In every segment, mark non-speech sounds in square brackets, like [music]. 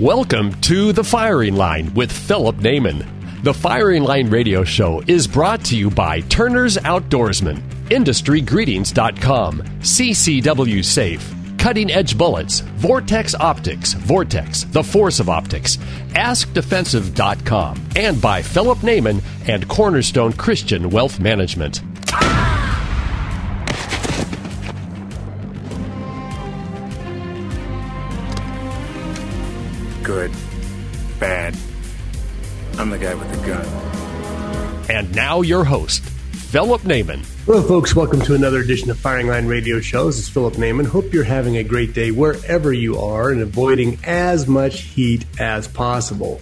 Welcome to The Firing Line with Phillip Naman. The Firing Line radio show is brought to you by Turner's Outdoorsman, IndustryGreetings.com, CCW Safe, Cutting Edge Bullets, Vortex Optics, Vortex, The Force of Optics, AskDefensive.com, and by Phillip Naman and Cornerstone Christian Wealth Management. Bad. I'm the guy with the gun. And now your host, Phillip Naman. Hello, folks. Welcome to another edition of Firing Line Radio Show. This is Phillip Naman. Hope you're having a great day wherever you are and avoiding as much heat as possible.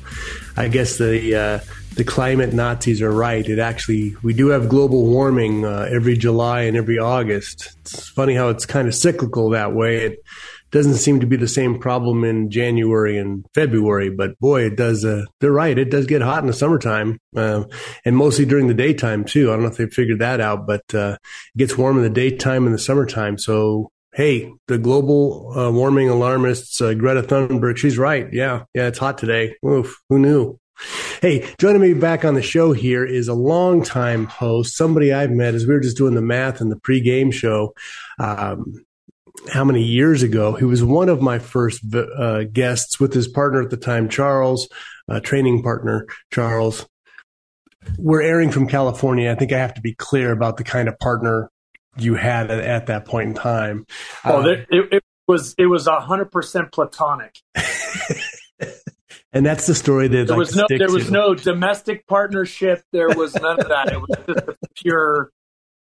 I guess the uh, the climate Nazis are right. It actually we do have global warming uh, every July and every August. It's funny how it's kind of cyclical that way. It, doesn't seem to be the same problem in January and February, but boy, it does. Uh, they're right; it does get hot in the summertime, uh, and mostly during the daytime too. I don't know if they figured that out, but uh, it gets warm in the daytime and the summertime. So, hey, the global uh, warming alarmists, uh, Greta Thunberg, she's right. Yeah, yeah, it's hot today. Oof, who knew? Hey, joining me back on the show here is a longtime host, somebody I've met as we were just doing the math in the pregame show. Um, how many years ago. He was one of my first uh, guests with his partner at the time, Charles, uh, training partner, Charles. We're airing from California. I think I have to be clear about the kind of partner you had at, at that point in time. Oh, uh, it, it, was it was a hundred percent platonic. [laughs] and that's the story that there like was no there was no domestic partnership. There was none of that. It was just a pure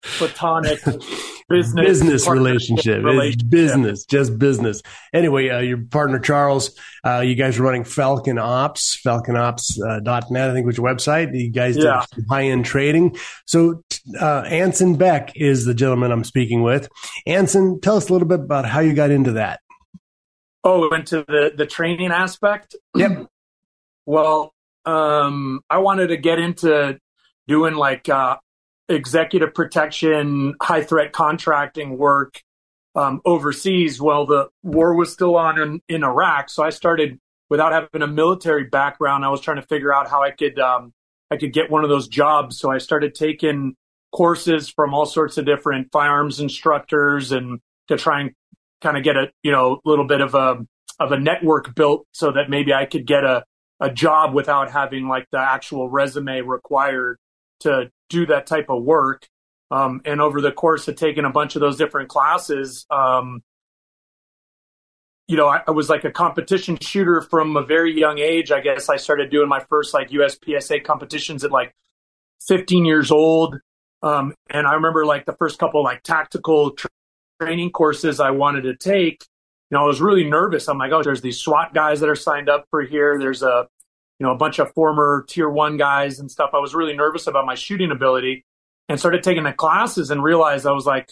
platonic [laughs] business business relationship. relationship. business, just business. Anyway, uh, your partner Charles, uh, you guys are running Falcon Ops, falconops.net, uh, I think was your website. You guys yeah. do high end trading. So uh, Anson Beck is the gentleman I'm speaking with. Anson, tell us a little bit about how you got into that. Oh, into the the training aspect. Yep. Well, um, I wanted to get into doing like uh, executive protection, high threat contracting work um, overseas while the war was still on in, in, Iraq. So I started without having a military background. I was trying to figure out how I could um, I could get one of those jobs. So I started taking courses from all sorts of different firearms instructors and to try and kind of get a you know a little bit of a of a network built so that maybe I could get a a job without having like the actual resume required to do that type of work. Um, and over the course of taking a bunch of those different classes, um, you know, I, I, was like a competition shooter from a very young age. I guess I started doing my first like USPSA competitions at like 15 years old. Um, and I remember like the first couple like tactical tra- training courses I wanted to take. You know, I was really nervous. I'm like, oh, there's these SWAT guys that are signed up for here. There's a you know, a bunch of former tier one guys and stuff. I was really nervous about my shooting ability and started taking the classes and realized I was like,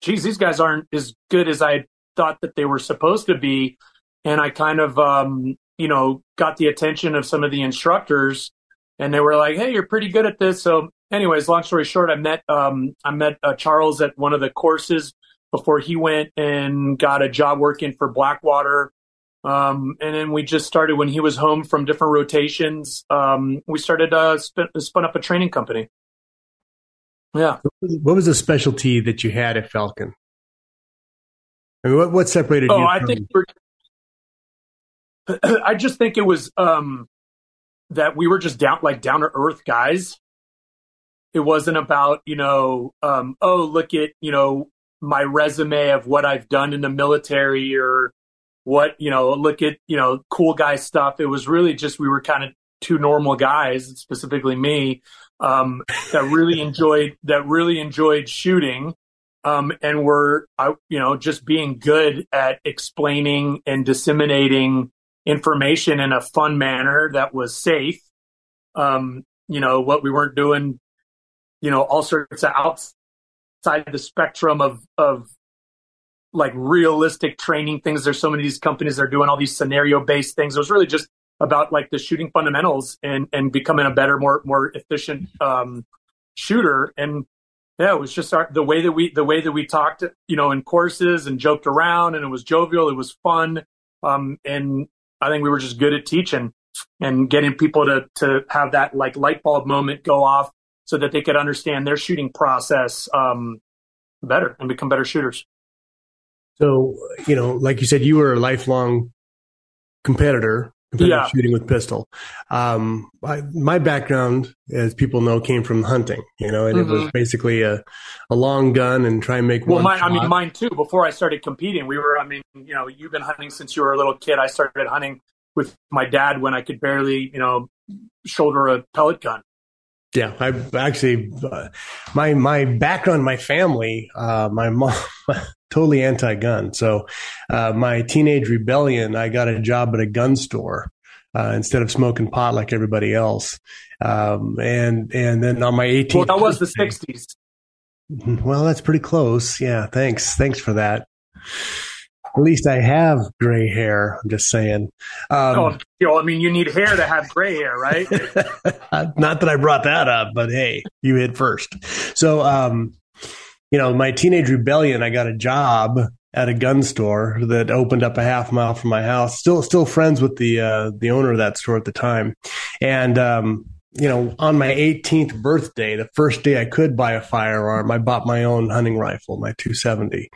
geez, these guys aren't as good as I thought that they were supposed to be. And I kind of, um, you know, got the attention of some of the instructors and they were like, Hey, you're pretty good at this. So anyways, long story short, I met, um, I met uh, Charles at one of the courses before he went and got a job working for Blackwater um, and then we just started when he was home from different rotations. Um, we started uh, spin, spun up a training company. Yeah. What was the specialty that you had at Falcon? I mean, what, what separated oh, you? I think [clears throat] I just think it was um, that we were just down like down to earth guys. It wasn't about you know, um, oh look at you know my resume of what I've done in the military or what, you know, look at, you know, cool guy stuff. It was really just, we were kind of two normal guys, specifically me, um, that really [laughs] enjoyed, that really enjoyed shooting. um, and were, I, you know, just being good at explaining and disseminating information in a fun manner that was safe. Um, you know, what we weren't doing, you know, all sorts of outside the spectrum of, of like realistic training things. There's so many of these companies that are doing all these scenario based things. It was really just about like the shooting fundamentals and, and becoming a better, more, more efficient, um, shooter. And yeah, it was just our, the way that we, the way that we talked, you know, in courses and joked around and it was jovial. It was fun. Um, and I think we were just good at teaching and getting people to, to have that like light bulb moment go off so that they could understand their shooting process, um, better and become better shooters. So, you know, like you said, you were a lifelong competitor, competitive yeah. shooting with pistol. Um, I, my background, as people know, came from hunting, you know, and mm-hmm. it was mm-hmm. basically a, a long gun and try and make one. well, mine, I mean, mine too. Before I started competing, we were, I mean, you know, you've been hunting since you were a little kid. I started hunting with my dad when I could barely, you know, shoulder a pellet gun. Yeah, I actually, uh, my my background, my family, uh, my mom, [laughs] totally anti-gun. So, uh, my teenage rebellion, I got a job at a gun store uh, instead of smoking pot like everybody else. Um, and and then on my 18th, well, that was the 60s. Well, that's pretty close. Yeah, thanks, thanks for that. At least I have gray hair. I'm just saying. Um, oh, you know, I mean, you need hair to have gray hair, right? [laughs] not that I brought that up, but hey, you hit first. So, um, you know, my teenage rebellion, I got a job at a gun store that opened up a half mile from my house. Still, still friends with the uh, the owner of that store at the time, and um, you know, on my 18th birthday, the first day I could buy a firearm, I bought my own hunting rifle, my 270.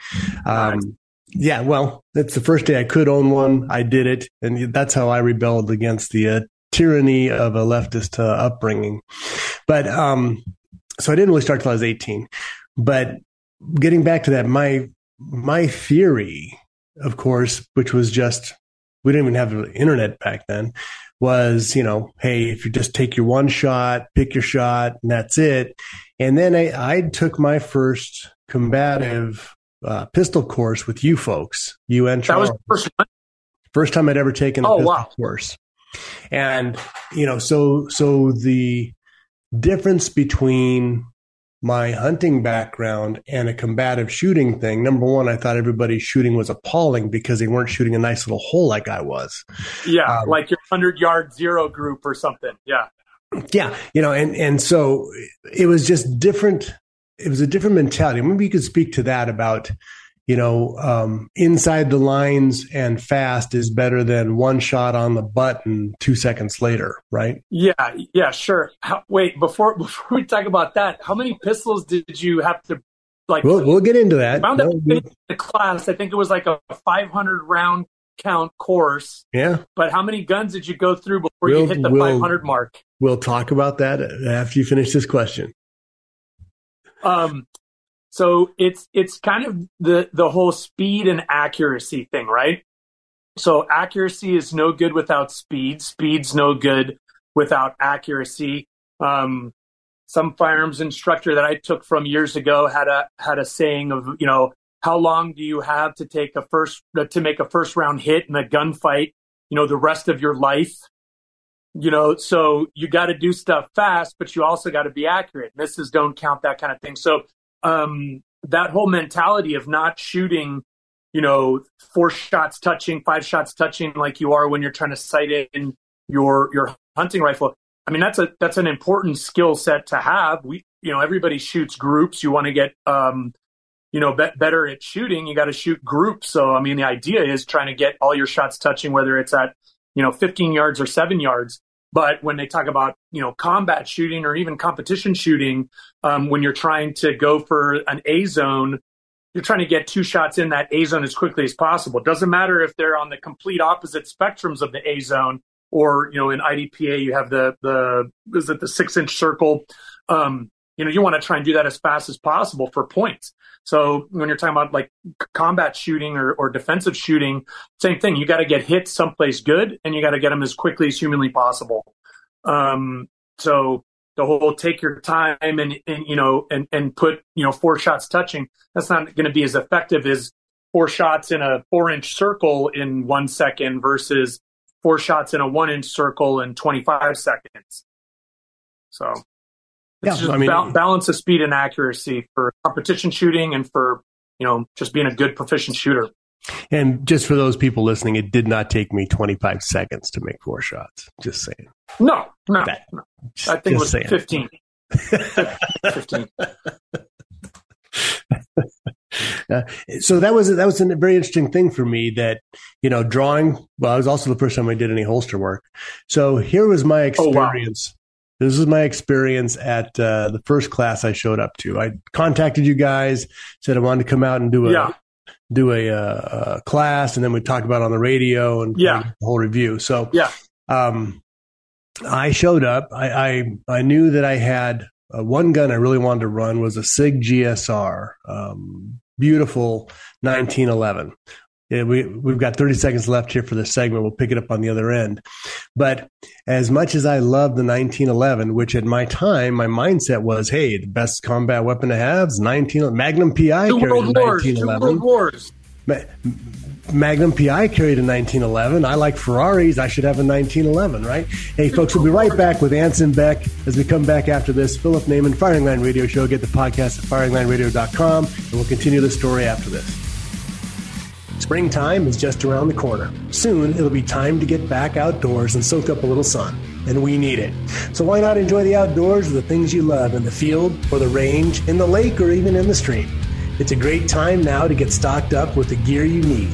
Um, yeah, well, it's the first day I could own one. I did it, and that's how I rebelled against the uh, tyranny of a leftist uh, upbringing. But um, so I didn't really start till I was 18. But getting back to that, my my theory, of course, which was just we didn't even have the internet back then, was you know, hey, if you just take your one shot, pick your shot, and that's it. And then I, I took my first combative uh, pistol course with you folks, you and Charles. That was first time. First time I'd ever taken a oh, pistol wow. course, and you know, so so the difference between my hunting background and a combative shooting thing. Number one, I thought everybody's shooting was appalling because they weren't shooting a nice little hole like I was. Yeah, um, like your hundred yard zero group or something. Yeah. Yeah, you know, and and so it was just different it was a different mentality. Maybe you could speak to that about, you know, um, inside the lines and fast is better than one shot on the button two seconds later, right? Yeah, yeah, sure. How, wait, before [laughs] before we talk about that, how many pistols did you have to like? We'll, we'll get into that. Round no, the class, I think it was like a 500 round count course. Yeah. But how many guns did you go through before we'll, you hit the we'll, 500 mark? We'll talk about that after you finish this question. Um, so it's it's kind of the the whole speed and accuracy thing, right? So accuracy is no good without speed. Speed's no good without accuracy. Um, some firearms instructor that I took from years ago had a had a saying of you know how long do you have to take a first to make a first round hit in a gunfight? You know the rest of your life you know, so you got to do stuff fast, but you also got to be accurate. Misses don't count, that kind of thing. So, um, that whole mentality of not shooting, you know, four shots touching, five shots touching, like you are when you're trying to sight in your your hunting rifle. I mean, that's a that's an important skill set to have. We, you know, everybody shoots groups. You want to get, um, you know, be- better at shooting. You got to shoot groups. So, I mean, the idea is trying to get all your shots touching, whether it's at you know 15 yards or seven yards. But when they talk about, you know, combat shooting or even competition shooting, um, when you're trying to go for an A zone, you're trying to get two shots in that A zone as quickly as possible. It doesn't matter if they're on the complete opposite spectrums of the A zone or, you know, in IDPA, you have the, the, is it the six inch circle? Um, you know, you want to try and do that as fast as possible for points. So when you're talking about like combat shooting or, or defensive shooting, same thing. You got to get hit someplace good and you got to get them as quickly as humanly possible. Um, so the whole take your time and, and you know and and put you know four shots touching that's not going to be as effective as four shots in a four inch circle in one second versus four shots in a one inch circle in 25 seconds so Yeah, just I mean- ba- balance of speed and accuracy for competition shooting and for you know just being a good proficient shooter And just for those people listening, it did not take me 25 seconds to make four shots. Just saying. no no, That- no. Just, i think it was saying. 15 15 [laughs] Uh, so that was that was a very interesting thing for me that you know drawing well it was also the first time i did any holster work so here was my Oh, experience this is my experience at uh, the first class i showed up to i contacted you guys said i wanted to come out and do a Yeah. do a, uh, uh class and then we talk about it on the radio and Yeah. the whole review so Yeah. um i showed up i i, I knew that i had uh, one gun I really wanted to run was a SIG GSR, um, beautiful 1911. Yeah, we we've got 30 seconds left here for this segment. We'll pick it up on the other end. But as much as I love the 1911, which at my time my mindset was, hey, the best combat weapon to have is 19 Magnum PI two carried a world wars two 1911. world wars Ma- Magnum PI carried a 1911. I like Ferraris. I should have a 1911, right? Hey, folks, we'll be right back with Anson Beck as we come back after this. Phillip Naman, Firing Line Radio Show. Get the podcast at firinglineradio.com, and we'll continue the story after this. Springtime is just around the corner. Soon, it'll be time to get back outdoors and soak up a little sun. And we need it. So why not enjoy the outdoors with the things you love in the field or the range, in the lake, or even in the stream? It's a great time now to get stocked up with the gear you need.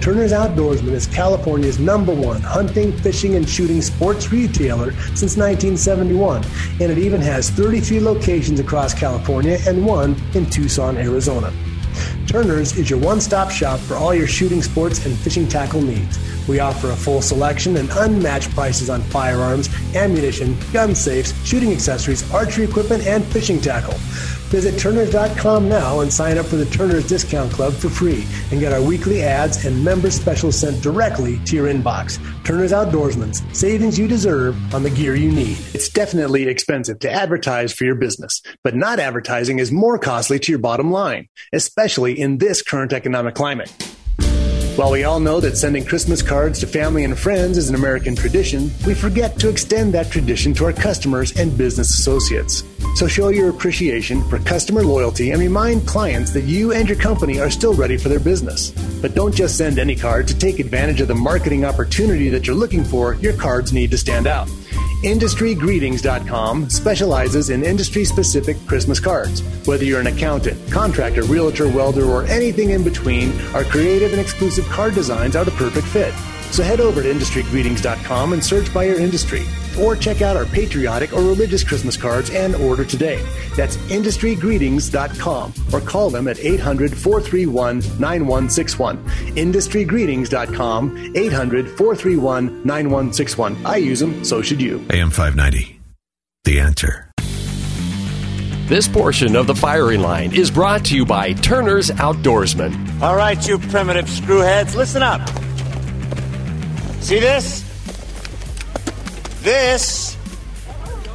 Turner's Outdoorsman is California's number one hunting, fishing, and shooting sports retailer since 1971, and it even has 33 locations across California and one in Tucson, Arizona. Turner's is your one stop shop for all your shooting sports and fishing tackle needs. We offer a full selection and unmatched prices on firearms, ammunition, gun safes, shooting accessories, archery equipment, and fishing tackle. Visit Turners.com now and sign up for the Turners Discount Club for free and get our weekly ads and member specials sent directly to your inbox. Turner's Outdoorsman's savings you deserve on the gear you need. It's definitely expensive to advertise for your business, but not advertising is more costly to your bottom line, especially in this current economic climate. While we all know that sending Christmas cards to family and friends is an American tradition, we forget to extend that tradition to our customers and business associates. So show your appreciation for customer loyalty and remind clients that you and your company are still ready for their business. But don't just send any card to take advantage of the marketing opportunity that you're looking for. Your cards need to stand out. IndustryGreetings.com specializes in industry specific Christmas cards. Whether you're an accountant, contractor, realtor, welder, or anything in between, our creative and exclusive card designs are the perfect fit. So head over to IndustryGreetings.com and search by your industry. Or check out our patriotic or religious Christmas cards and order today. That's IndustryGreetings.com or call them at 800 431 9161. IndustryGreetings.com, 800 431 9161. I use them, so should you. AM 590. The answer. This portion of the firing line is brought to you by Turner's Outdoorsman. All right, you primitive screwheads, listen up. See this? This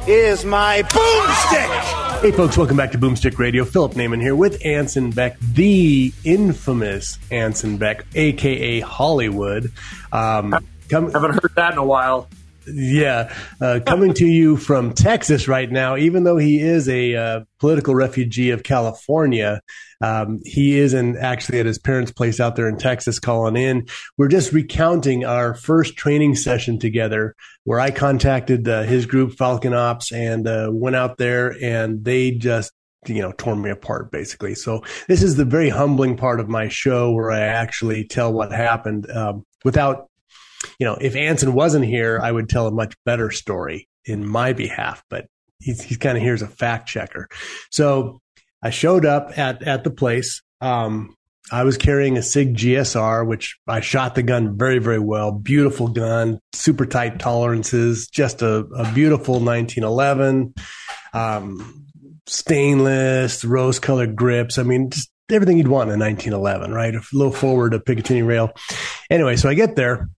is my boomstick. Hey, folks, welcome back to Boomstick Radio. Phillip Naman here with Anson Beck, the infamous Anson Beck, aka Hollywood. Um, come, haven't heard that in a while yeah, uh, coming to you from Texas right now. Even though he is a uh, political refugee of California, um, he is in actually at his parents' place out there in Texas calling in. We're just recounting our first training session together, where I contacted uh, his group Falcon Ops and uh, went out there, and they just you know torn me apart basically. So this is the very humbling part of my show where I actually tell what happened um, without you know, if Anson wasn't here, I would tell a much better story in my behalf, but he's, he's kind of here as a fact checker. So I showed up at, at the place. Um, I was carrying a SIG GSR, which I shot the gun very, very well. Beautiful gun, super tight tolerances, just a, a beautiful 1911, um, stainless, rose colored grips. I mean, just everything you'd want in a 1911, right? A little forward, a Picatinny rail. Anyway, so I get there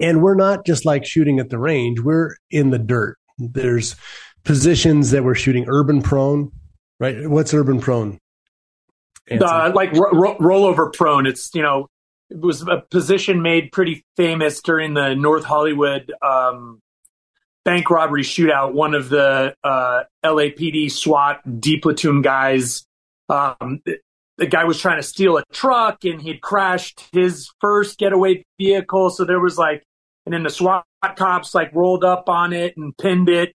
and we're not just like shooting at the range we're in the dirt there's positions that we're shooting urban prone, right? What's urban prone? Uh, like ro- ro- rollover prone. It's you know it was a position made pretty famous during the North Hollywood um, bank robbery shootout. One of the uh, LAPD SWAT D platoon guys, um, the guy was trying to steal a truck and he'd crashed his first getaway vehicle. So there was like, and then the SWAT cops like rolled up on it and pinned it.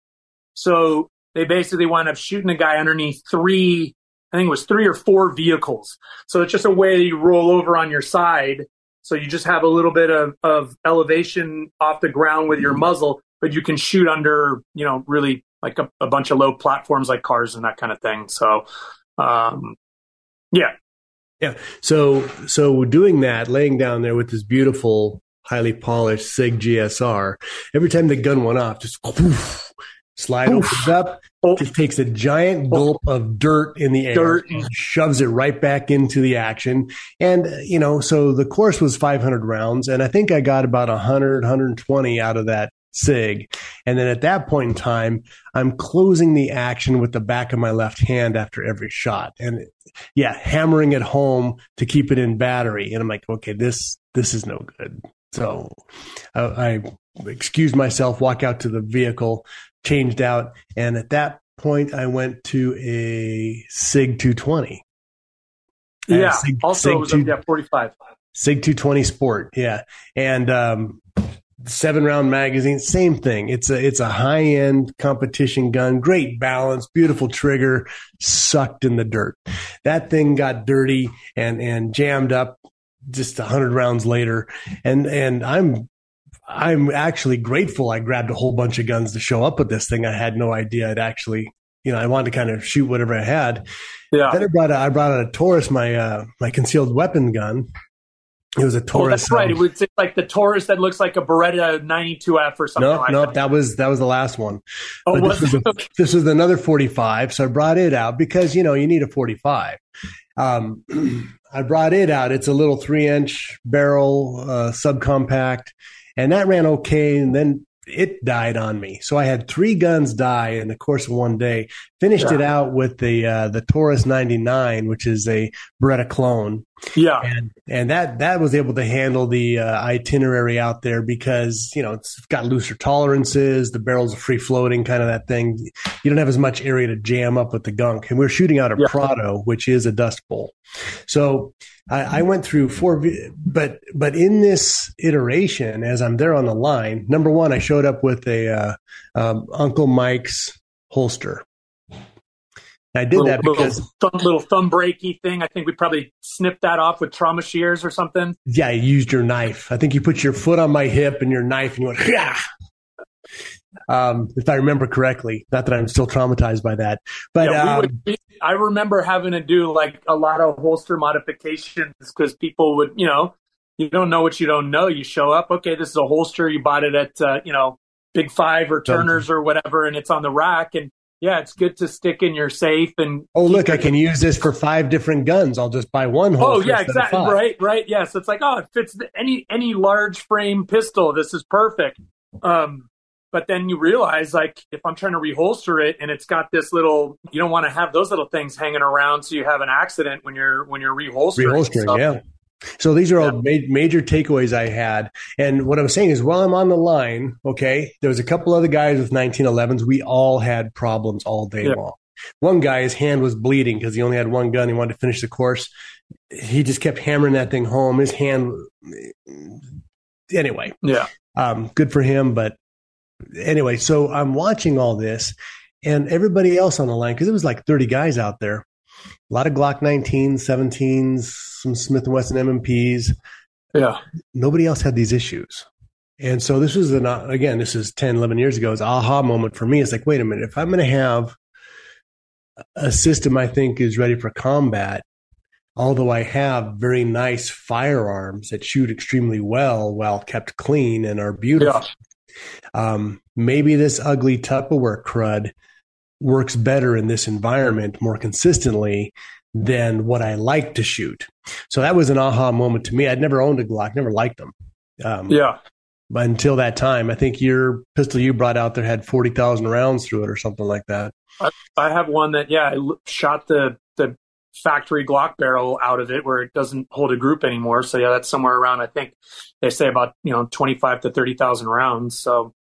So they basically wound up shooting a guy underneath three I think it was three or four vehicles. So it's just a way you roll over on your side. So you just have a little bit of, of elevation off the ground with your muzzle, but you can shoot under, you know, really like a, a bunch of low platforms like cars and that kind of thing. So, um, yeah. Yeah. So, so doing that, laying down there with this beautiful, highly polished SIG GSR, every time the gun went off, just whoosh, slide Oof. opens up, oh. just takes a giant oh. gulp of dirt in the air, dirt. and shoves it right back into the action. And, you know, so the course was 500 rounds, and I think I got about 100, 120 out of that SIG. And then at that point in time, I'm closing the action with the back of my left hand after every shot. And yeah, hammering it home to keep it in battery. And I'm like, okay, this, this is no good. So uh, I excused myself, walk out to the vehicle, changed out. And at that point, I went to a SIG 220. Yeah. Sig, also, Sig was two, yeah, 45. SIG 220 Sport. Yeah. And, um, seven round magazine, same thing. It's a, it's a high end competition gun, great balance, beautiful trigger, sucked in the dirt. That thing got dirty and, and jammed up just a hundred rounds later. And, and I'm I'm actually grateful I grabbed a whole bunch of guns to show up with this thing. I had no idea I'd actually, you know, I wanted to kind of shoot whatever I had. Yeah. Then I brought a, I brought out a Taurus, my uh, my concealed weapon gun. It was a Taurus. Oh, that's right. Um, it was like the Taurus that looks like a Beretta 92F or something. No, like no, that. that was that was the last one. Oh, this was, [laughs] a, this was another 45. So I brought it out because you know you need a 45. Um, [clears throat] I brought it out. It's a little three inch barrel, uh, subcompact and that ran okay. And then it died on me. So I had three guns die in the course of one day. Finished yeah. it out with the uh, the Taurus 99, which is a Beretta clone. Yeah, and and that that was able to handle the uh, itinerary out there because you know it's got looser tolerances. The barrels are free floating, kind of that thing. You don't have as much area to jam up with the gunk. And we are shooting out a yeah. Prado, which is a dust bowl. So I, I, went through four, but but in this iteration, as I'm there on the line, number one, I showed up with a uh, um, Uncle Mike's holster. I did little, that because little thumb, little thumb breaky thing. I think we probably snipped that off with trauma shears or something. Yeah, you used your knife. I think you put your foot on my hip and your knife, and you went, yeah. Um, if I remember correctly, not that I'm still traumatized by that, but yeah, um, would, I remember having to do like a lot of holster modifications because people would, you know, you don't know what you don't know. You show up, okay, this is a holster. You bought it at, uh, you know, Big Five or Turner's or whatever, and it's on the rack. And yeah, it's good to stick in your safe. And oh, look, I can use this for five different guns. I'll just buy one. Holster. Oh, yeah, exactly. Right, right. Yes, yeah, so it's like oh, it fits any any large frame pistol. This is perfect. Um, but then you realize, like, if I'm trying to reholster it and it's got this little, you don't want to have those little things hanging around, so you have an accident when you're when you're reholstering. Reholstering, yeah. So these are all ma- major takeaways I had. And what I'm saying is, while I'm on the line, okay, there was a couple other guys with 1911s. We all had problems all day yeah. long. One guy, his hand was bleeding because he only had one gun. He wanted to finish the course. He just kept hammering that thing home. His hand, anyway. Yeah. Um, good for him, but anyway, so I'm watching all this and everybody else on the line, because it was like 30 guys out there, a lot of Glock 19s, 17s, some Smith & Wesson M&Ps. Yeah. Nobody else had these issues. And so this was an, again, this is 10, 11 years ago. It's aha moment for me. It's like, wait a minute, if I'm going to have a system I think is ready for combat, although I have very nice firearms that shoot extremely well while kept clean and are beautiful. Yeah. Um, maybe this ugly Tupperware crud works better in this environment more consistently than what I like to shoot. So that was an aha moment to me. I'd never owned a Glock, never liked them. Um, yeah. But until that time, I think your pistol you brought out there had 40,000 rounds through it or something like that. I, I have one that, yeah, I shot the, the factory Glock barrel out of it where it doesn't hold a group anymore. So yeah, that's somewhere around, I think they say about, you know, 25 to 30,000 rounds. So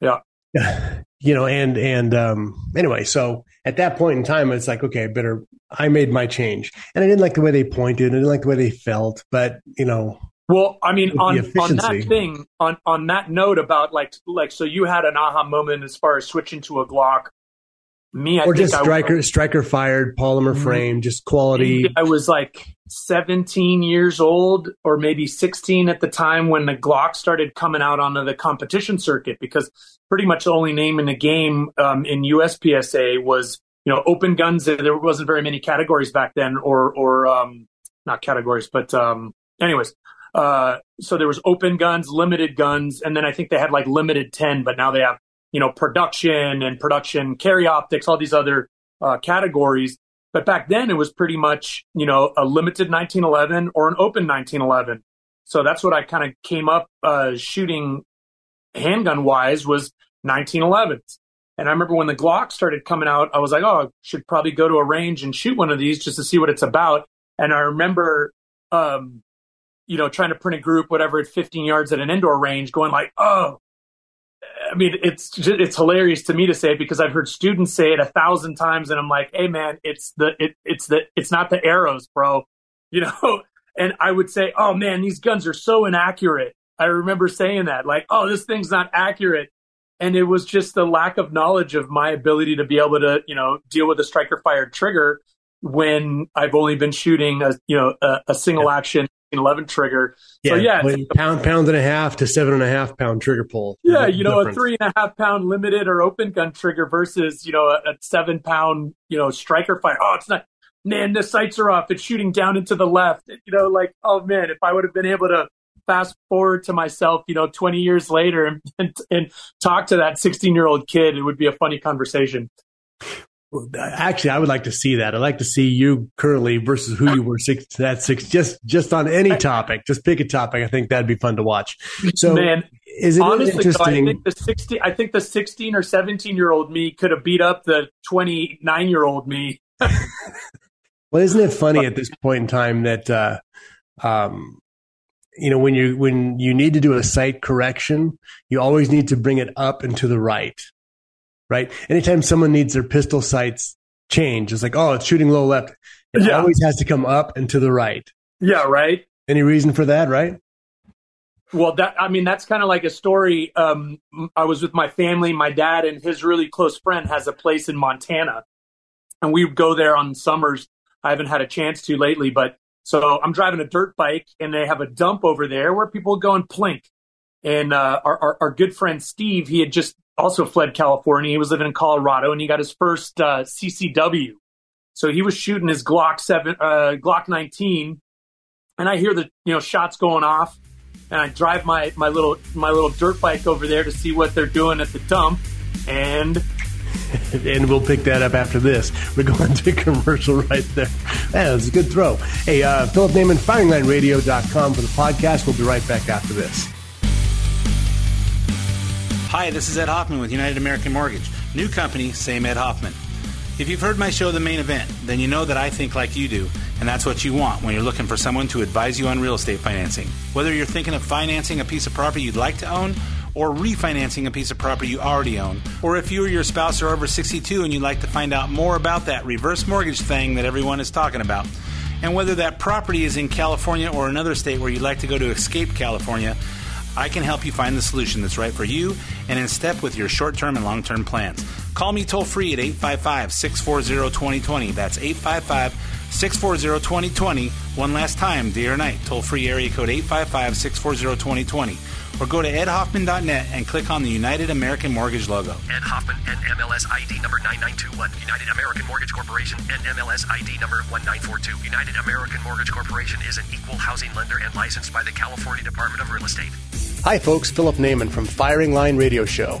yeah. [laughs] you know, and, and, um, anyway, so at that point in time, it's like, okay, I better, I made my change. And I didn't like the way they pointed. I didn't like the way they felt, but you know, well, I mean, on, on that thing, on, on that note about like, like, so you had an aha moment as far as switching to a Glock me, I or just striker, I, striker fired polymer mm-hmm. frame, just quality. I was like 17 years old, or maybe 16 at the time when the Glock started coming out onto the competition circuit, because pretty much the only name in the game um, in USPSA was you know open guns. There wasn't very many categories back then, or or um, not categories, but um, anyways. Uh, so there was open guns, limited guns, and then I think they had like limited 10, but now they have you know, production and production carry optics, all these other uh, categories. But back then it was pretty much, you know, a limited 1911 or an open 1911. So that's what I kind of came up uh, shooting handgun wise was 1911s. And I remember when the Glock started coming out, I was like, oh, I should probably go to a range and shoot one of these just to see what it's about. And I remember, um, you know, trying to print a group, whatever, at 15 yards at an indoor range, going like, oh, I mean, it's just, it's hilarious to me to say it because I've heard students say it a thousand times, and I'm like, "Hey, man, it's the it, it's the it's not the arrows, bro," [laughs] you know. And I would say, "Oh man, these guns are so inaccurate." I remember saying that, like, "Oh, this thing's not accurate," and it was just the lack of knowledge of my ability to be able to, you know, deal with a striker fired trigger when I've only been shooting a you know a, a single action 11 trigger. Yeah, so yeah, pound pound and a half to seven and a half pound trigger pull. Yeah, you know, difference. a three and a half pound limited or open gun trigger versus you know a, a seven pound you know striker fire. Oh, it's not. Man, the sights are off. It's shooting down into the left. You know, like oh man, if I would have been able to fast forward to myself, you know, 20 years later and, and, and talk to that 16 year old kid, it would be a funny conversation. Actually, I would like to see that. I'd like to see you currently versus who you were six that six just just on any topic. Just pick a topic. I think that'd be fun to watch. So man, is it honestly, interesting? Though, I think the sixteen I think the sixteen or seventeen year old me could have beat up the twenty nine year old me. [laughs] well, isn't it funny at this point in time that uh, um, you know when you when you need to do a sight correction, you always need to bring it up and to the right right? Anytime someone needs their pistol sights change, it's like, oh, it's shooting low left. It yeah. always has to come up and to the right. Yeah, right. Any reason for that, right? Well, that I mean, that's kind of like a story. Um, I was with my family. My dad and his really close friend has a place in Montana, and we would go there on summers. I haven't had a chance to lately, but so I'm driving a dirt bike, and they have a dump over there where people go and plink. And uh, our, our, our good friend Steve, he had just also fled California. He was living in Colorado and he got his first uh, CCW. So he was shooting his Glock seven, uh, Glock 19, and I hear the you know shots going off, and I drive my my little my little dirt bike over there to see what they're doing at the dump, and. [laughs] and we'll pick that up after this. We're going to [laughs] commercial right there. That was a good throw. Hey, uh, Phillip Naman, FiringLineRadio.com for the podcast. We'll be right back after this. Hi, this is Ed Hoffman with United American Mortgage. New company, same Ed Hoffman. If you've heard my show, The Main Event, then you know that I think like you do, and that's what you want when you're looking for someone to advise you on real estate financing. Whether you're thinking of financing a piece of property you'd like to own, or refinancing a piece of property you already own, or if you or your spouse are over 62 and you'd like to find out more about that reverse mortgage thing that everyone is talking about, and whether that property is in California or another state where you'd like to go to escape California, I can help you find the solution that's right for you and in step with your short term and long term plans. Call me toll free at 855 640 2020. That's 855 640 2020. One last time, day or night, toll free area code 855 640 2020 or go to edhoffman.net and click on the United American Mortgage logo. Ed Hoffman, NMLS ID number 9921. United American Mortgage Corporation, NMLS ID number 1942. United American Mortgage Corporation is an equal housing lender and licensed by the California Department of Real Estate. Hi, folks. Phillip Naman from Firing Line Radio Show.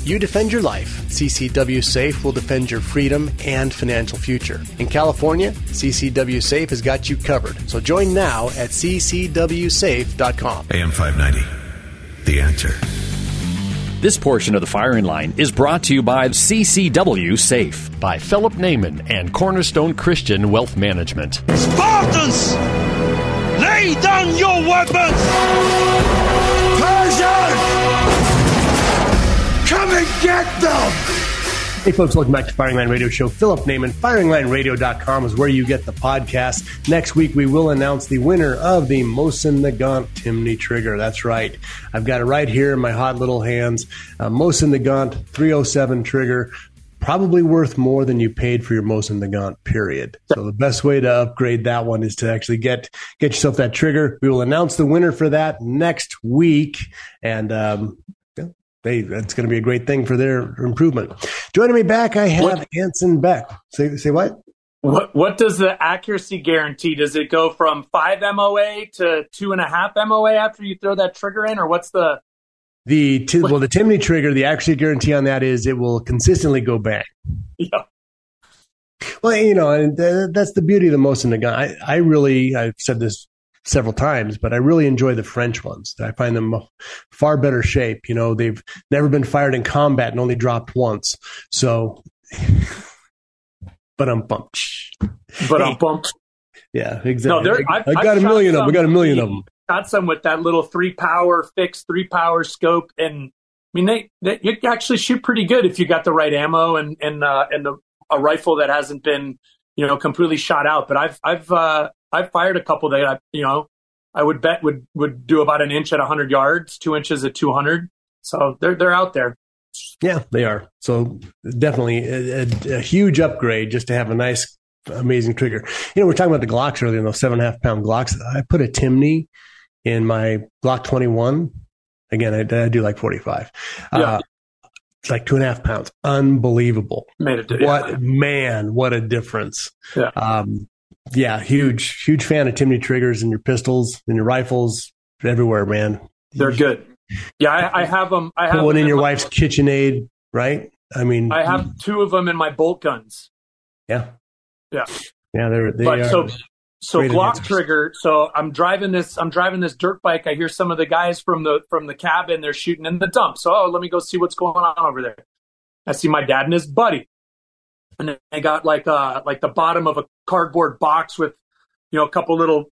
You defend your life. CCW Safe will defend your freedom and financial future. In California, CCW Safe has got you covered. So join now at ccwsafe.com. AM 590. The answer. This portion of the firing line is brought to you by CCW Safe. by Phillip Naman and Cornerstone Christian Wealth Management. Spartans! Lay down your weapons! Get them! Hey folks, welcome back to Firing Line Radio Show. Phillip Naman, firinglineradio.com is where you get the podcast. Next week, we will announce the winner of the Mosin Nagant Timney Trigger. That's right. I've got it right here in my hot little hands. Uh, Mosin Nagant 307 Trigger. Probably worth more than you paid for your Mosin Nagant, period. So the best way to upgrade that one is to actually get get yourself that trigger. We will announce the winner for that next week. And um, they, that's going to be a great thing for their improvement. Joining me back, I have What- Anson Beck. Say, say what? What what does the accuracy guarantee? Does it go from five MOA to two and a half MOA after you throw that trigger in, or what's the? The t- well, the Timney trigger, the accuracy guarantee on that is it will consistently go bang. Yeah. Well, you know, and th- that's the beauty of the Mosin Nagant. I, I really, I've said this several times, but I really enjoy the French ones. I find them far better shape. You know, they've never been fired in combat and only dropped once. So, [laughs] but I'm pumped. But I'm bumped. Yeah, No, exactly. there. I, I've, I got a million of them. I got a million of them. Got some with that little three power fixed three power scope, and I mean they, they you actually shoot pretty good if you got the right ammo and and uh, and the, a rifle that hasn't been you know completely shot out. But I've I've uh, I've fired a couple that I you know I would bet would would do about an inch at 100 yards, two inches at 200. So they're they're out there. Yeah, they are. So definitely a, a, a huge upgrade just to have a nice, amazing trigger. You know, we are talking about the Glocks earlier, those seven and a half pound Glocks. I put a Timney in my Glock 21. Again, I, I do like 45. Yeah. Uh, it's like two and a half pounds. Unbelievable. Made it. What, man, what a difference. Yeah. Um, yeah, huge, huge fan of Timney triggers and your pistols and your rifles everywhere, man. They're good. Yeah, I, I have them. I have Put one them in your my- wife's KitchenAid, right? I mean, I have two of them in my bolt guns. Yeah. Yeah. Yeah, they're they but are. so so Glock enhancers. trigger. So I'm driving this. I'm driving this dirt bike. I hear some of the guys from the from the cabin. They're shooting in the dump. So oh, let me go see what's going on over there. I see my dad and his buddy, and they got like uh like the bottom of a cardboard box with you know a couple little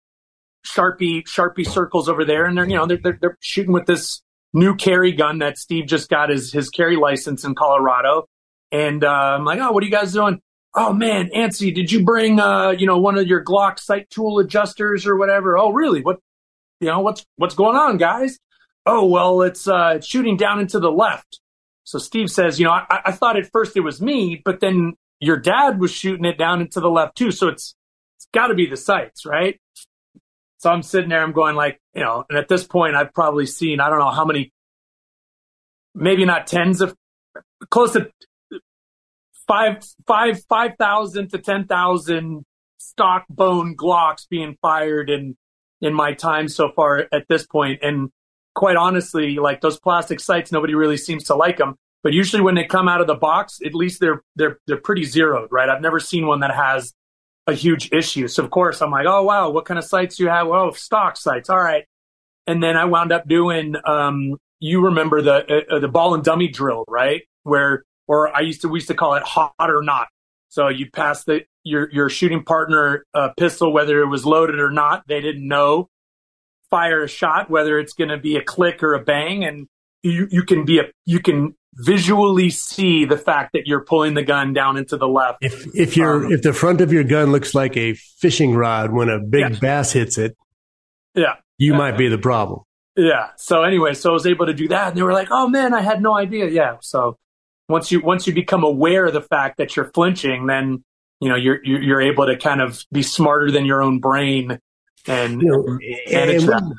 sharpie sharpie circles over there, and they're you know they're they're, they're shooting with this new carry gun that Steve just got his his carry license in Colorado. And uh, I'm like, oh, what are you guys doing? Oh man, Antsy, did you bring uh, you know, one of your Glock sight tool adjusters or whatever? Oh, really? What you know, what's what's going on, guys? Oh well, it's uh it's shooting down into the left. So Steve says, you know, I, I thought at first it was me, but then your dad was shooting it down into the left too. So it's it's gotta be the sights, right? So I'm sitting there, I'm going like, you know, and at this point I've probably seen I don't know how many maybe not tens of close to five five five thousand to ten thousand stock bone Glocks being fired in in my time so far at this point. And quite honestly, like those plastic sights, nobody really seems to like them. But usually when they come out of the box, at least they're they're they're pretty zeroed, right? I've never seen one that has a huge issue. So of course I'm like, oh wow, what kind of sights do you have? Oh, stock sights. All right. And then I wound up doing, um, you remember the uh, the ball and dummy drill, right? Where or I used to we used to call it hot or not. So you'd pass the your your shooting partner uh, pistol whether it was loaded or not. They didn't know. Fire a shot whether it's going to be a click or a bang, and you you can be a you can visually see the fact that you're pulling the gun down into the left. if if your Um, if the front of your gun looks like a fishing rod when a big Yeah. bass hits it, Yeah. you Yeah. might be the problem. Yeah. So anyway, so I was able to do that, and they were like, "Oh man, I had no idea." Yeah. So once you once you become aware of the fact that you're flinching, then you know you're you're, you're able to kind of be smarter than your own brain and You know, manage and that. when-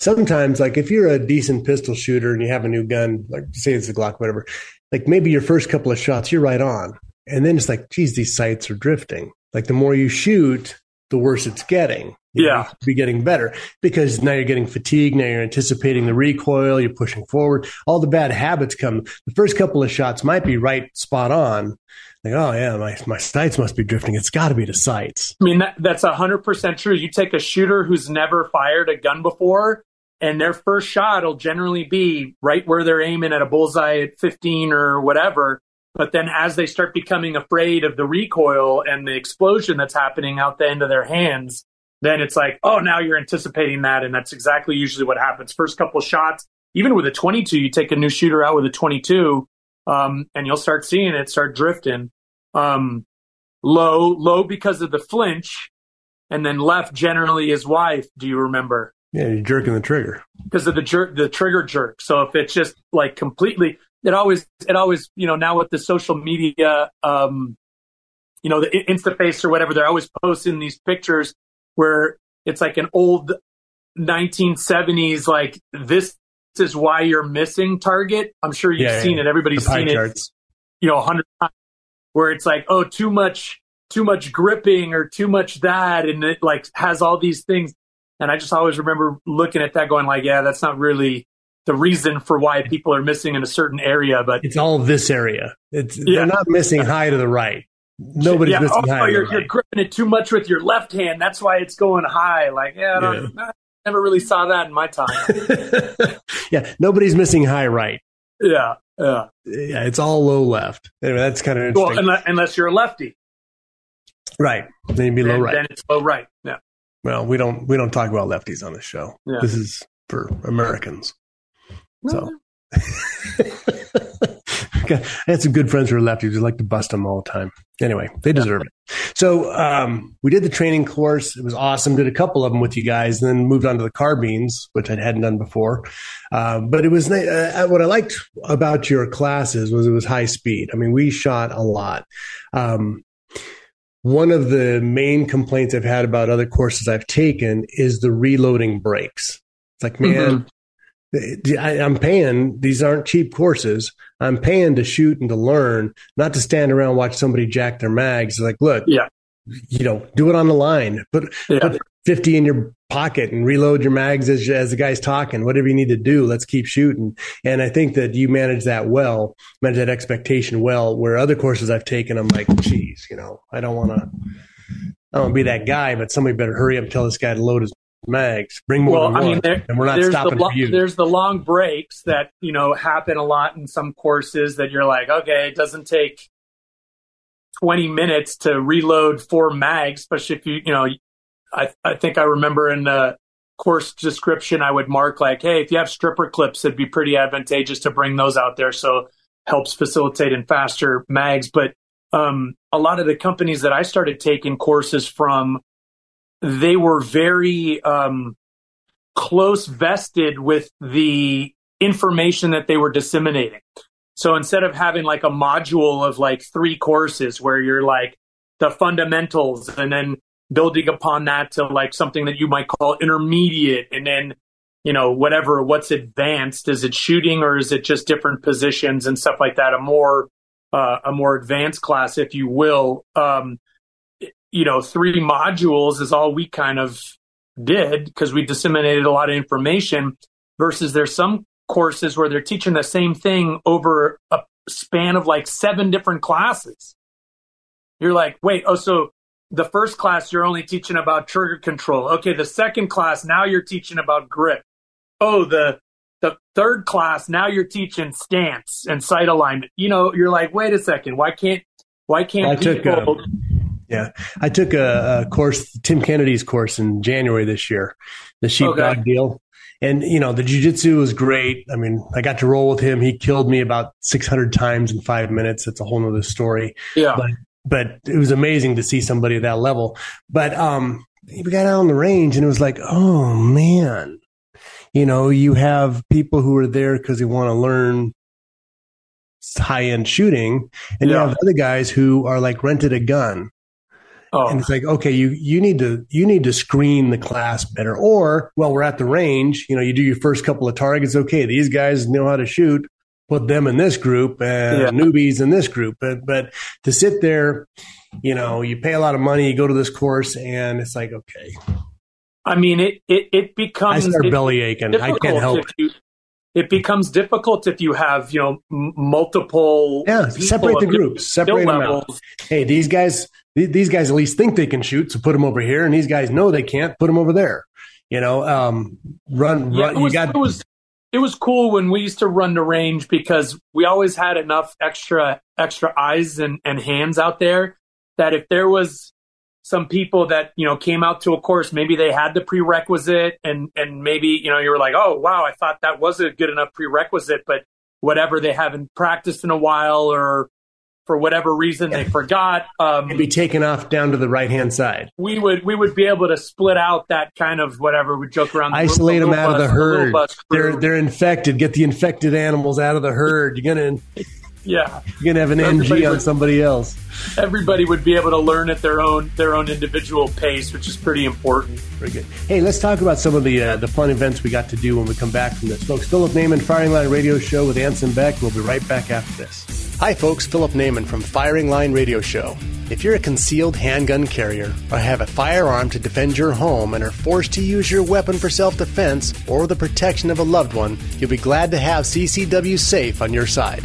sometimes, like if you're a decent pistol shooter and you have a new gun, like say it's a Glock, whatever, like maybe your first couple of shots, you're right on. And then it's like, geez, these sights are drifting. Like the more you shoot, the worse it's getting. You Yeah. to be getting better because now you're getting fatigued. Now you're anticipating the recoil. You're pushing forward. All the bad habits come. The first couple of shots might be right spot on. Like, oh yeah, my, my sights must be drifting. It's got to be the sights. I mean, that, that's 100% true. You take a shooter who's never fired a gun before, and their first shot will generally be right where they're aiming at a bullseye at 15 or whatever. But then as they start becoming afraid of the recoil and the explosion that's happening out the end of their hands, then it's like, oh, now you're anticipating that. And that's exactly usually what happens. First couple shots, even with a 22, you take a new shooter out with a 22, um, and you'll start seeing it start drifting. Um, low, low because of the flinch, and then left generally is why. Do you remember? Yeah, you're jerking the trigger. Because of the jerk, the trigger jerk. So if it's just like completely, it always, it always, you know, now with the social media, um, you know, the InstaFace or whatever, they're always posting these pictures where it's like an old 1970s, like this is why you're missing target. I'm sure you've Yeah, seen yeah. it. Everybody's seen it you know, a hundred times where it's like, oh, too much, too much gripping or too much that. And it like has all these things. And I just always remember looking at that going like, yeah, that's not really the reason for why people are missing in a certain area. But It's all this area. It's Yeah. they're not missing high to the right. Nobody's yeah, missing oh, high to you're, the you're right. gripping it too much with your left hand. That's why it's going high. Like, yeah, I, don't, I never really saw that in my time. [laughs] yeah, nobody's missing high right. yeah. Yeah. Yeah, it's all low left. Anyway, that's kind of Well, interesting. unless, unless you're a lefty, right. Then you'd be low right. then it's low right. Yeah. well, we don't we don't talk about lefties on this show. Yeah. This is for Americans. So. [laughs] I had some good friends who are lefties. I like to bust them all the time. Anyway, they deserve it. So um, we did the training course. It was awesome. Did a couple of them with you guys, and then moved on to the carbines, which I hadn't done before. Uh, but it was uh, what I liked about your classes was it was high speed. I mean, we shot a lot. Um, one of the main complaints I've had about other courses I've taken is the reloading breaks. It's like, man, I, I'm paying. These aren't cheap courses. I'm paying to shoot and to learn, not to stand around and watch somebody jack their mags. Like, look, Yeah. you know, do it on the line. Put, Yeah. put 50 in your pocket and reload your mags as, as the guy's talking. Whatever you need to do, let's keep shooting. And I think that you manage that well, manage that expectation well. Where other courses I've taken, I'm like, geez, you know, I don't want to. I don't want to be that guy, but somebody better hurry up and tell this guy to load his mags. Bring more well, than I one, mean, there, and we're not there's stopping the for you. There's the long breaks that you know happen a lot in some courses that you're like, okay, it doesn't take 20 minutes to reload four mags, especially if you you know. I I think I remember in the course description I would mark like, hey, if you have stripper clips, it'd be pretty advantageous to bring those out there, so helps facilitate in faster mags. But um, a lot of the companies that I started taking courses from, they were very um, close vested with the information that they were disseminating. So instead of having like a module of like three courses where you're like the fundamentals and then building upon that to like something that you might call intermediate and then you know whatever what's advanced? Is it shooting or is it just different positions and stuff like that? A more uh, a more advanced class if you will. Um you know three modules is all we kind of did because we disseminated a lot of information versus there's some courses where they're teaching the same thing over a span of like seven different classes. You're like wait oh so the first class you're only teaching about trigger control. Okay the second class now you're teaching about grip. Oh the the third class now you're teaching stance and sight alignment. You know you're like wait a second. Why can't why can't I took, um, people Yeah, I took a, a course, Tim Kennedy's course in January this year, the sheepdog Okay. deal. And, you know, the jujitsu was great. I mean, I got to roll with him. He killed me about 600 times in five minutes. That's a whole nother story. yeah But, but it was amazing to see somebody at that level. But, um, we got out on the range and it was like, oh man, you know, you have people who are there because they want to learn high end shooting, and you have other guys who are like rented a gun. Oh, And it's like, okay, you you need to you need to screen the class better. Or, well, we're at the range. You know, you do your first couple of targets. Okay, these guys know how to shoot. Put them in this group and Yeah. newbies in this group. But but to sit there, you know, you pay a lot of money, you go to this course, and it's like, okay, I mean, it it, it I becomes start it- belly aching. I can't help. you- it becomes difficult if you have you know m- multiple Yeah, separate the groups, separate them out. Hey, these guys, th- these guys at least think they can shoot, so put them over here, and these guys know they can't, put them over there. You know, um, run, Yeah, run. it was, you got it was it was cool when we used to run the range because we always had enough extra extra eyes and, and hands out there that if there was some people that you know came out to a course maybe they had the prerequisite and and maybe you know you were like oh wow i thought that was a good enough prerequisite but whatever they haven't practiced in a while or for whatever reason they forgot um be taken off down to the right hand side. we would we would be able to split out that kind of whatever we joke around the Isolate them out of the herd. bus. They're they're infected. Get the infected animals out of the herd. You're gonna yeah you're gonna have an Everybody NG on would- somebody else. everybody would be able to learn at their own their own individual pace, which is pretty important. Very good. Hey, let's talk about some of the uh, the fun events we got to do when we come back from this, folks. Phillip Naman, Firing Line Radio Show with Anson Beck. We'll be right back after this. Hi, folks. Phillip Naman from Firing Line Radio Show. If you're a concealed handgun carrier or have a firearm to defend your home and are forced to use your weapon for self defense or the protection of a loved one, you'll be glad to have CCW Safe on your side.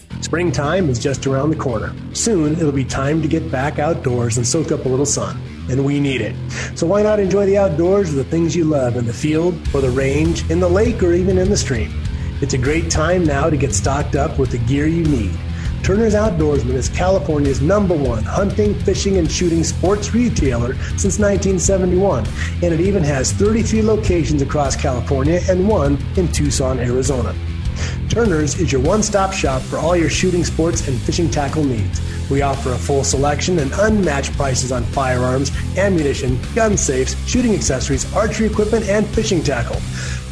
Springtime is just around the corner. Soon it'll be time to get back outdoors and soak up a little sun. And we need it. So why not enjoy the outdoors with the things you love in the field or the range, in the lake, or even in the stream? It's a great time now to get stocked up with the gear you need. Turner's Outdoorsman is California's number one hunting, fishing, and shooting sports retailer since 1971, and it even has 33 locations across California and one in Tucson, Arizona. Turner's is your one stop shop for all your shooting sports and fishing tackle needs. We offer a full selection and unmatched prices on firearms, ammunition, gun safes, shooting accessories, archery equipment, and fishing tackle.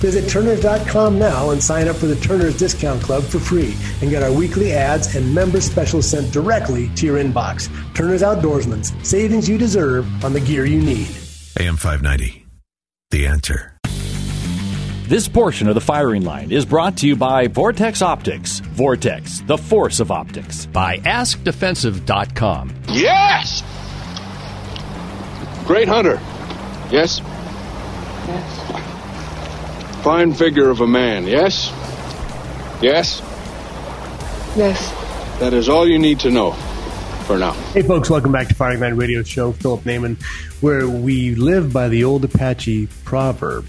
Visit Turners.com now and sign up for the Turners Discount Club for free and get our weekly ads and member specials sent directly to your inbox. Turner's Outdoorsman's savings you deserve on the gear you need. AM 590. The answer. This portion of the firing line is brought to you by Vortex Optics. Vortex, the force of optics. By AskDefensive.com. Yes! Great hunter. Yes? Yes. Fine figure of a man, yes? Yes? Yes. That is all you need to know for now. Hey, folks, welcome back to Firing Line Radio Show. Phillip Naman, where we live by the old Apache proverb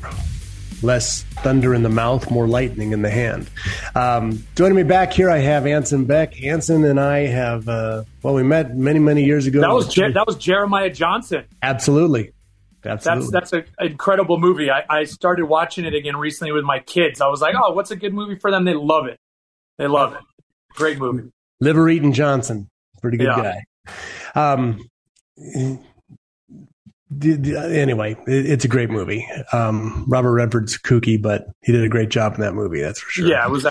less thunder in the mouth, more lightning in the hand. Um, joining me back here, I have Anson Beck. Anson and I have, uh, well, we met many, many years ago. That was Je- that was Jeremiah Johnson. Absolutely. Absolutely. That's that's an incredible movie. I, I started watching it again recently with my kids. I was like, oh, what's a good movie for them? They love it. They love it. Great movie. Liver Eating Johnson. Pretty good Yeah. guy. Um, anyway, it's a great movie. Um, Robert Redford's kooky, but he did a great job in that movie. That's for sure. Yeah, it was.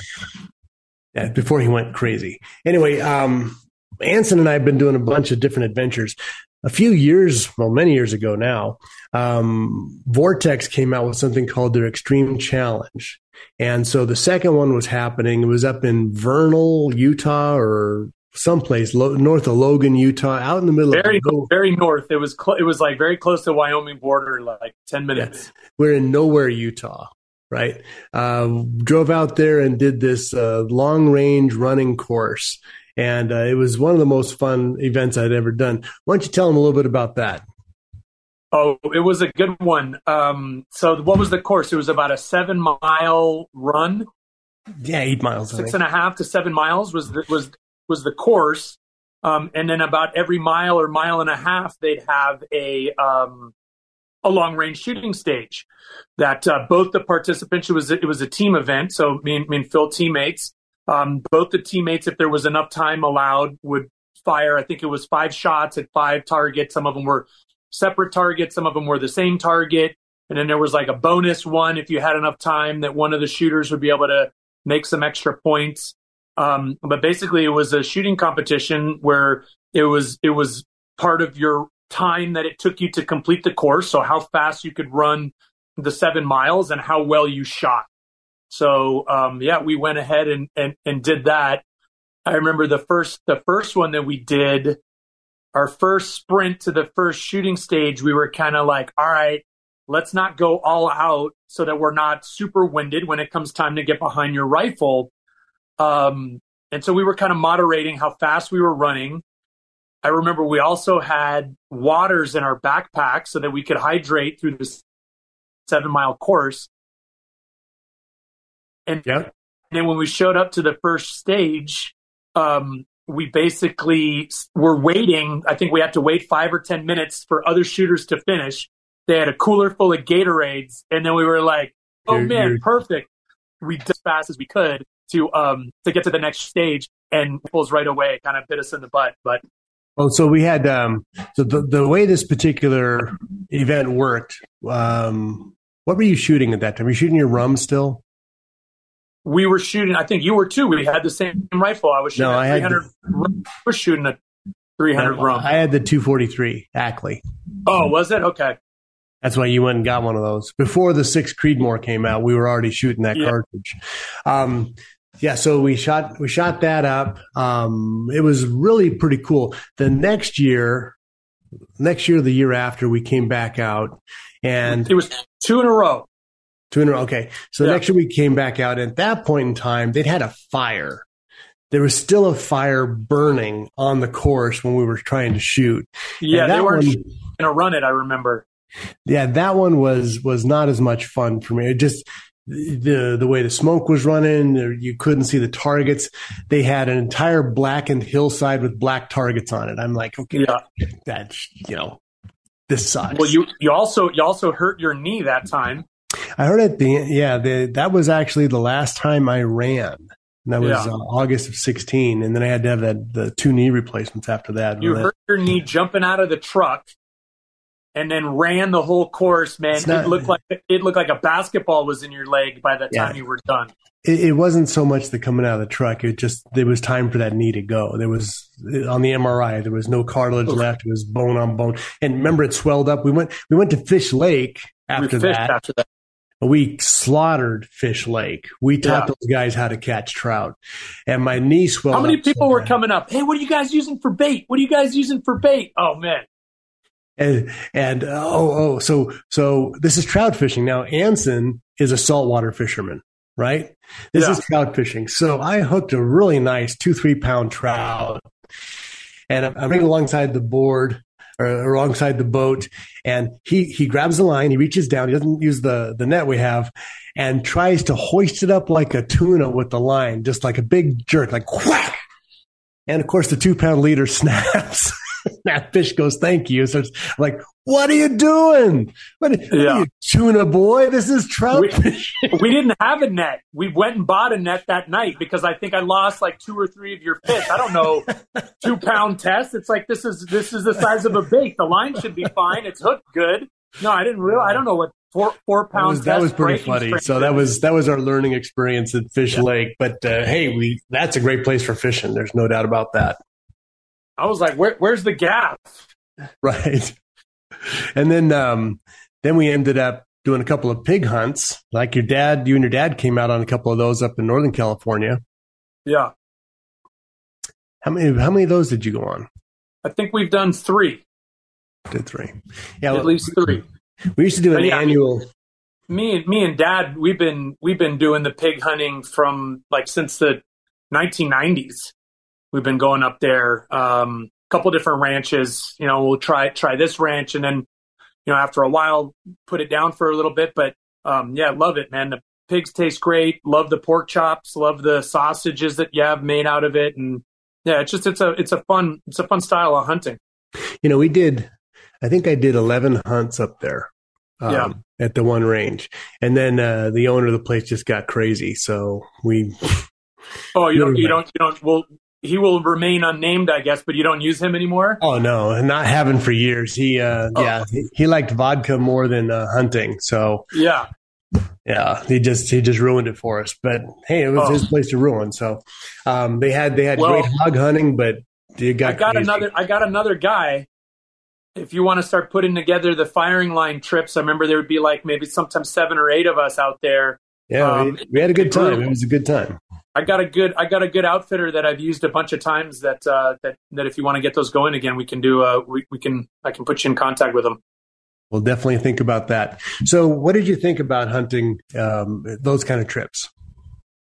Yeah, before he went crazy. Anyway, um, Anson and I have been doing a bunch of different adventures. A few years, well, many years ago now, um, Vortex came out with something called their Extreme Challenge. And so the second one was happening. It was up in Vernal, Utah, or someplace lo- north of Logan, Utah, out in the middle very of no- very north. It was cl- it was like very close to the Wyoming border, like ten minutes. we're in nowhere, Utah. right? Uh, drove out there and did this uh, long range running course. And uh, it was one of the most fun events I'd ever done. Why don't you tell them a little bit about that? Oh, it was a good one. Um, so, what was the course? It was about a seven mile run. Yeah, eight miles. Six and a half to seven miles was the, was was the course. Um, and then about every mile or mile and a half, they'd have a um, a long range shooting stage that uh, both the participants it was it was a team event. So me and, me and Phil teammates. Um, both the teammates, if there was enough time allowed, would fire. I think it was five shots at five targets. Some of them were separate targets. Some of them were the same target. And then there was like a bonus one if you had enough time that one of the shooters would be able to make some extra points. Um, but basically, it was a shooting competition where it was it was part of your time that it took you to complete the course. So how fast you could run the seven miles and how well you shot. So um, yeah, we went ahead and, and and did that. I remember the first the first one that we did, our first sprint to the first shooting stage. We were kind of like, all right, let's not go all out so that we're not super winded when it comes time to get behind your rifle. Um, and so we were kind of moderating how fast we were running. I remember we also had waters in our backpack so that we could hydrate through this seven mile course. And, yeah. then when we showed up to the first stage, um, we basically were waiting. I think we had to wait five or 10 minutes for other shooters to finish. They had a cooler full of Gatorades. And then we were like, oh man, perfect. We did as fast as we could to, um, to get to the next stage and pulls right away kind of bit us in the butt. But well, oh, so we had um, so the the way this particular event worked. Um, what were you shooting at that time? Were you shooting your rum still? We were shooting. I think you were too. We had the same rifle. I was shooting. No, I had. The, was shooting a 300 no, rum. I had the 243 Ackley. Oh, was it okay? That's why you went and got one of those before the six Creedmoor came out. We were already shooting that yeah. cartridge. Um, yeah, so we shot we shot that up. Um, it was really pretty cool. The next year, next year, the year after, we came back out, and it was two in a row. Two in a row. Okay, so yeah. next year we came back out. And at that point in time, they'd had a fire. There was still a fire burning on the course when we were trying to shoot. Yeah, they weren't going to run it. I remember. Yeah, that one was was not as much fun for me. It just the the way the smoke was running, you couldn't see the targets. They had an entire blackened hillside with black targets on it. I'm like, okay, yeah. that's you know, this sucks. Well, you you also you also hurt your knee that time. I heard it. The yeah, the, that was actually the last time I ran. And that was yeah. uh, August of 16, and then I had to have that the two knee replacements after that. You hurt your knee jumping out of the truck and then ran the whole course, man. Not, it looked like it looked like a basketball was in your leg by the time yeah. you were done. It, it, wasn't so much the coming out of the truck. It just there was time for that knee to go. There was on the MRI. There was no cartilage left. It was bone on bone. And remember, it swelled up. We went we went to Fish Lake after that. After that. We slaughtered Fish Lake. We taught yeah. those guys how to catch trout. And my knee swelled. How many people so were coming up? Hey, what are you guys using for bait? What are you guys using for bait? Oh man, and and uh, oh oh so so this is trout fishing now. Anson is a saltwater fisherman, right? This yeah. is trout fishing. So I hooked a really nice two three pound trout, and I'm, I'm alongside the board or alongside the boat, and he he grabs the line, he reaches down, he doesn't use the the net we have, and tries to hoist it up like a tuna with the line, just like a big jerk, like whack. And of course, the two pound leader [laughs] snaps. That fish goes, thank you. So it's like, what are you doing? What, what yeah. are you, tuna boy? This is trout we, we, didn't have a net. We went and bought a net that night because I think I lost like two or three of your fish. I don't know, [laughs] two pound test. It's like, this is, this is the size of a bait. The line should be fine. It's hooked good. No, I didn't realize. I don't know what four four pounds. That was, that was pretty funny. So that was that was our learning experience at Fish yeah. Lake. But uh, hey, we that's a great place for fishing. There's no doubt about that. I was like, Where, where's the gap? [laughs] Right. And then, um, then we ended up doing a couple of pig hunts. Like your dad, you and your dad came out on a couple of those up in Northern California. Yeah. How many, how many of those did you go on? I think we've done three. Did three. Yeah. At least three. We used to do an yeah, annual. me me and Dad, we've been we've been doing the pig hunting from like since the 1990s. We've been going up there, um, a couple different ranches. You know, we'll try try this ranch, and then you know after a while put it down for a little bit. But um, yeah, love it, man. The pigs taste great. Love the pork chops. Love the sausages that you have made out of it, and yeah, it's just it's a it's a fun it's a fun style of hunting. You know, we did. I think I did eleven hunts up there. Um, Yeah. At the one range, and then uh, the owner of the place just got crazy, so we. Oh, you [laughs] don't you don't you don't. Well, he will remain unnamed, I guess, but you don't use him anymore. Oh no, not having for years. He, uh, Oh. yeah, he, he liked vodka more than uh, hunting. So Yeah. yeah, he just he just ruined it for us. But hey, it was Oh. his place to ruin. So um, they had they had Well- great hog hunting, but it got I got crazy. another. I got another guy. If you want to start putting together the firing line trips, I remember there would be like maybe sometimes seven or eight of us out there. Yeah, Um, we, we had a good time. It was a good time. I got a good. I got a good outfitter that I've used a bunch of times. That uh, that that if you want to get those going again, we can do. Uh, we we can. I can put you in contact with them. We'll definitely think about that. So, what did you think about hunting um, those kind of trips?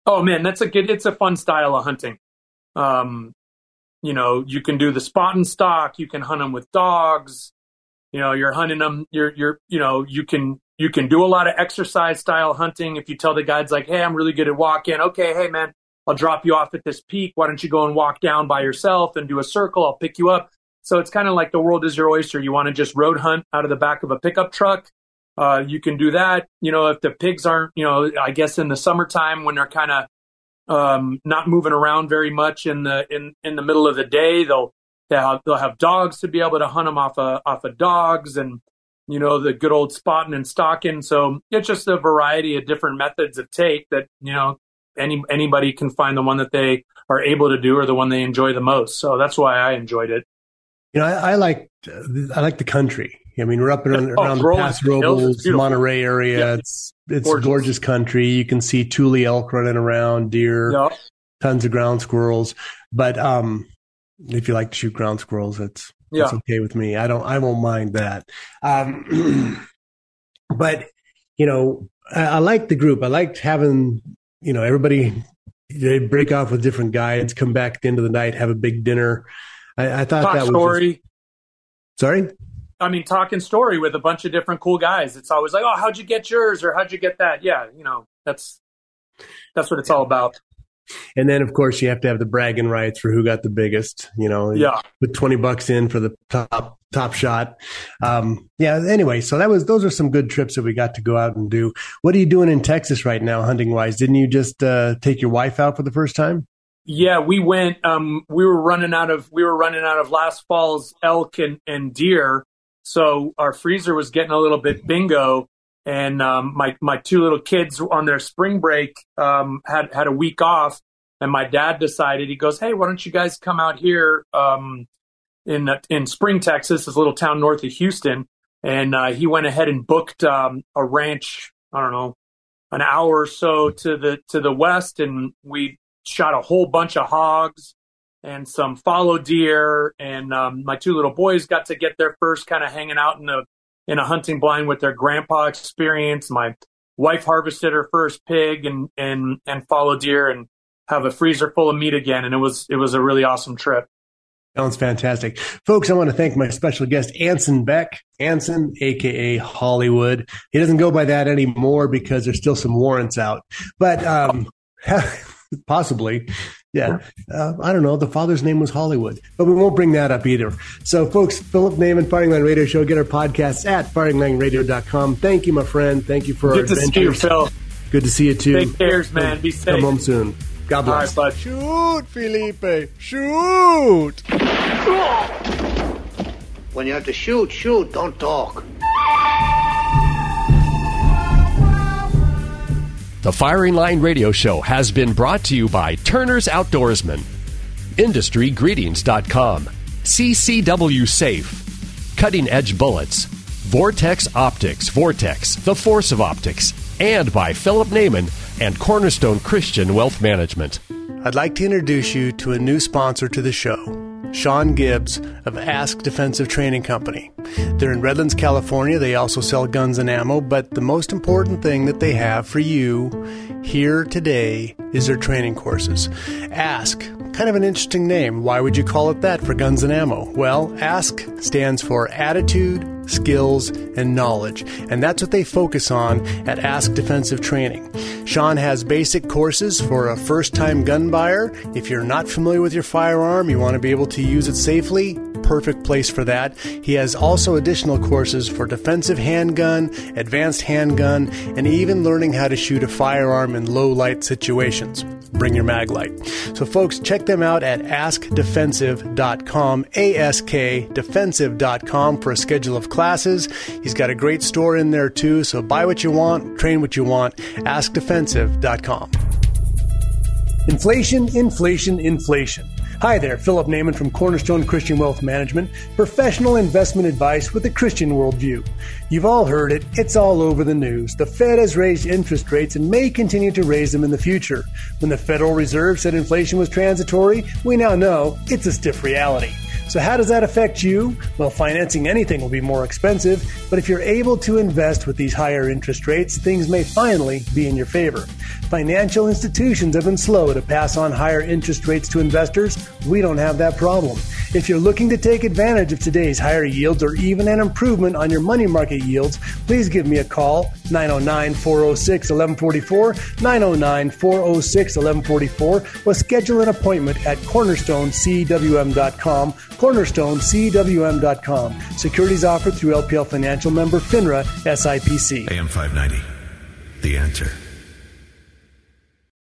Oh man, that's a good. It's a fun style of hunting. Um, you know, you can do the spot and stock. You can hunt them with dogs. You know, you're hunting them. You're you're you know you can you can do a lot of exercise style hunting. If you tell the guides like, hey, I'm really good at walking. Okay, hey man, I'll drop you off at this peak. Why don't you go and walk down by yourself and do a circle? I'll pick you up. So it's kind of like the world is your oyster. You want to just road hunt out of the back of a pickup truck. Uh, you can do that. You know, if the pigs aren't, you know, I guess in the summertime when they're kind of um, not moving around very much in the in in the middle of the day, they'll they'll have, they'll have dogs to be able to hunt them off of off of dogs and you know the good old spotting and stalking. So it's just a variety of different methods of take that you know any anybody can find the one that they are able to do or the one they enjoy the most. So that's why I enjoyed it. You know, I, I like I like the country. I mean, we're up and Oh, around the Paso Robles. Monterey area. Yeah. It's it's Gorgeous. gorgeous country. You can see Tule elk running around, deer, Yeah. tons of ground squirrels. But um, if you like to shoot ground squirrels, that's that's Yeah. okay with me. I don't I won't mind that. Um, [clears throat] but you know, I, I like the group. I liked having you know everybody. They break off with different guides, come back at the end of the night, have a big dinner. I, I thought Talk that was story. just- sorry. I mean, talking story with a bunch of different cool guys. It's always like, oh, how'd you get yours or how'd you get that? Yeah, you know, that's that's what it's all about. And then, of course, you have to have the bragging rights for who got the biggest. You know, Yeah. put twenty bucks in for the top top shot. Um, yeah. Anyway, so that was those are some good trips that we got to go out and do. What are you doing in Texas right now, hunting wise? Didn't you just uh, take your wife out for the first time? Yeah, we went. Um, we were running out of we were running out of last fall's elk and, and deer, so our freezer was getting a little bit bingo. And um, my my two little kids on their spring break um, had had a week off, and my dad decided he goes, "Hey, why don't you guys come out here um, in in Spring, Texas, this little town north of Houston?" And uh, he went ahead and booked um, a ranch. I don't know, an hour or so to the to the west, and we shot a whole bunch of hogs and some fallow deer. And um, my two little boys got to get their first kind of hanging out in the in a hunting blind with their grandpa experience. My wife harvested her first pig and and and fallow deer and have a freezer full of meat again. And it was it was a really awesome trip. Sounds fantastic. Folks, I want to thank my special guest, Anson Beck. Anson, aka Hollywood. He doesn't go by that anymore because there's still some warrants out. But um, [laughs] possibly, yeah. Uh, I don't know. The father's name was Hollywood, but we won't bring that up either. So, folks, Phillip Naman, Firing Line Radio Show. Get our podcasts at firinglineradio.com. Thank you, my friend. Thank you for our Good to see you. Phil. Good to see you, too. Take cares, man. Be safe. Come home soon. God bless. right, bud. Shoot, Felipe. Shoot. When you have to shoot, shoot, don't talk. The Firing Line Radio Show has been brought to you by Turner's Outdoorsman, IndustryGreetings.com, CCW Safe, Cutting Edge Bullets, Vortex Optics, Vortex, the Force of Optics, and by Phillip Naman and Cornerstone Christian Wealth Management. I'd like to introduce you to a new sponsor to the show. Sean Gibbs of Ask Defensive Training Company. They're in Redlands, California. They also sell guns and ammo, but the most important thing that they have for you here today is their training courses. Ask, kind of an interesting name. Why would you call it that for guns and ammo? Well, ASK stands for Attitude, skills, and knowledge. And that's what they focus on at Ask Defensive Training. Sean has basic courses for a first time gun buyer. If you're not familiar with your firearm, you want to be able to use it safely, perfect place for that. He has also additional courses for defensive handgun, advanced handgun, and even learning how to shoot a firearm in low light situations. Bring your mag light. So, folks, check them out at askdefensive.com, A-S-K defensive.com for a schedule of classes. He's got a great store in there too, so buy what you want, train what you want, askdefensive.com. Inflation, inflation, inflation. Hi there, Phillip Naman from Cornerstone Christian Wealth Management, professional investment advice with a Christian worldview. You've all heard it, it's all over the news. The Fed has raised interest rates and may continue to raise them in the future. When the Federal Reserve said inflation was transitory, we now know it's a stiff reality. So, how does that affect you? Well, financing anything will be more expensive, but if you're able to invest with these higher interest rates, things may finally be in your favor. Financial institutions have been slow to pass on higher interest rates to investors. We don't have that problem. If you're looking to take advantage of today's higher yields or even an improvement on your money market yields, please give me a call 909 406 1144, 909 406 1144, or schedule an appointment at cornerstonecwm.com, cornerstonecwm.com. Securities offered through LPL Financial member FINRA SIPC. AM 590. The answer.